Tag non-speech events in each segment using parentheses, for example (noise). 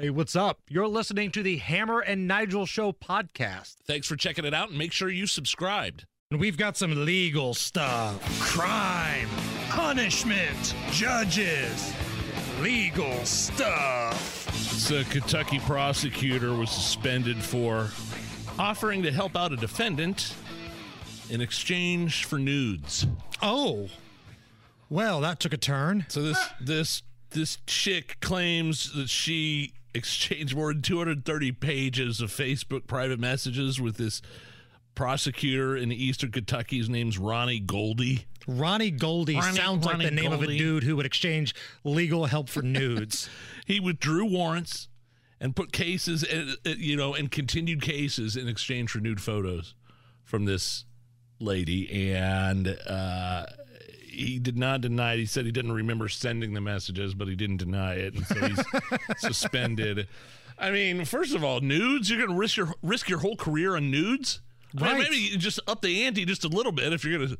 Hey, what's up? You're listening to the Hammer and Nigel Show podcast. Thanks for checking it out and make sure you subscribed. And we've got some legal stuff crime, punishment, judges, legal stuff. So, a Kentucky prosecutor was suspended for offering to help out a defendant in exchange for nudes. Oh, well, that took a turn. So this this this chick claims that she exchanged more than 230 pages of Facebook private messages with this prosecutor in Eastern Kentucky. His name's Ronnie Goldy. Ronnie Goldy Ronnie- sounds Ronnie like the name of a dude who would exchange legal help for nudes. (laughs) He withdrew warrants and put cases, uh, you know, and continued cases in exchange for nude photos from this lady. And uh, he did not deny it. He said he didn't remember sending the messages, but he didn't deny it. And so he's (laughs) suspended. I mean, first of all, nudes, you're to risk your risk your whole career on nudes? I mean, Right. maybe just up the ante just a little bit if you're going (laughs) to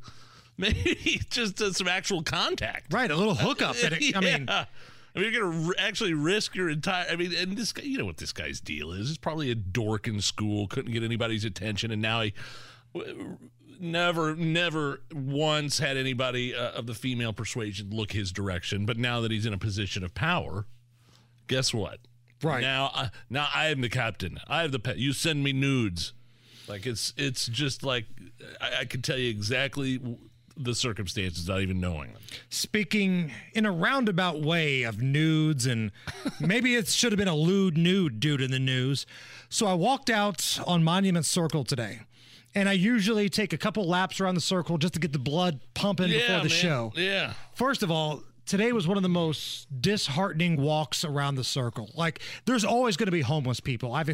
maybe just uh, some actual contact. right, a little hookup. That it, I (laughs) mean, I mean, you're going to r- actually risk your entire. I mean, and this guy, you know what this guy's deal is. He's probably a dork in school, couldn't get anybody's attention, and now he never, never once had anybody uh, of the female persuasion look his direction. But now that he's in a position of power, guess what? Right. now, uh, now I am the captain. I have the pet. You send me nudes. Like it's it's just like I, I can tell you exactly w- the circumstances, not even knowing them. speaking in a roundabout way of nudes and (laughs) maybe it should have been a lewd nude dude in the news. So I walked out on Monument Circle today. And I usually take a couple laps around the circle just to get the blood pumping before the man. show. Yeah. First of all, today was one of the most disheartening walks around the circle. Like, there's always going to be homeless people. I've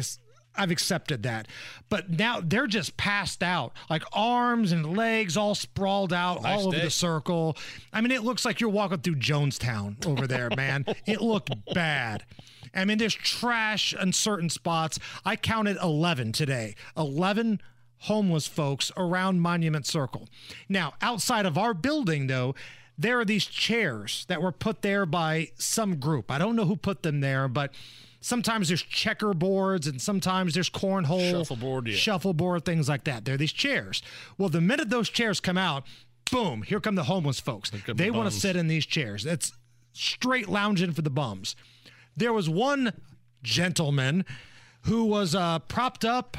I've accepted that, but now they're just passed out, like arms and legs all sprawled out Nice all over day. the circle. I mean, it looks like you're walking through Jonestown over there, man. (laughs) it looked bad. I mean, there's trash in certain spots. I counted 11 today. 11 homeless folks around Monument Circle. Now, outside of our building, though, there are these chairs that were put there by some group. I don't know who put them there, but sometimes there's checkerboards and sometimes there's cornhole, Shuffleboard, yeah. shuffleboard, things like that. There are these chairs. Well, the minute those chairs come out, boom, here come the homeless folks. They the want to sit in these chairs. It's straight lounging for the bums. There was one gentleman who was uh, propped up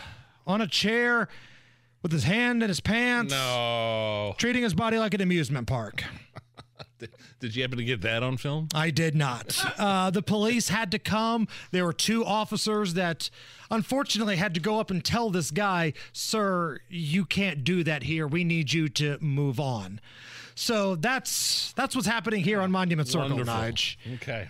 on a chair with his hand in his pants, No. treating his body like an amusement park. (laughs) Did you happen to get that on film? I did not. (laughs) Uh, the police had to come. There were two officers that unfortunately had to go up and tell this guy, Sir, you can't do that here. We need you to move on. So that's that's what's happening here on Monument Circle, Wonderful. Nige. Okay.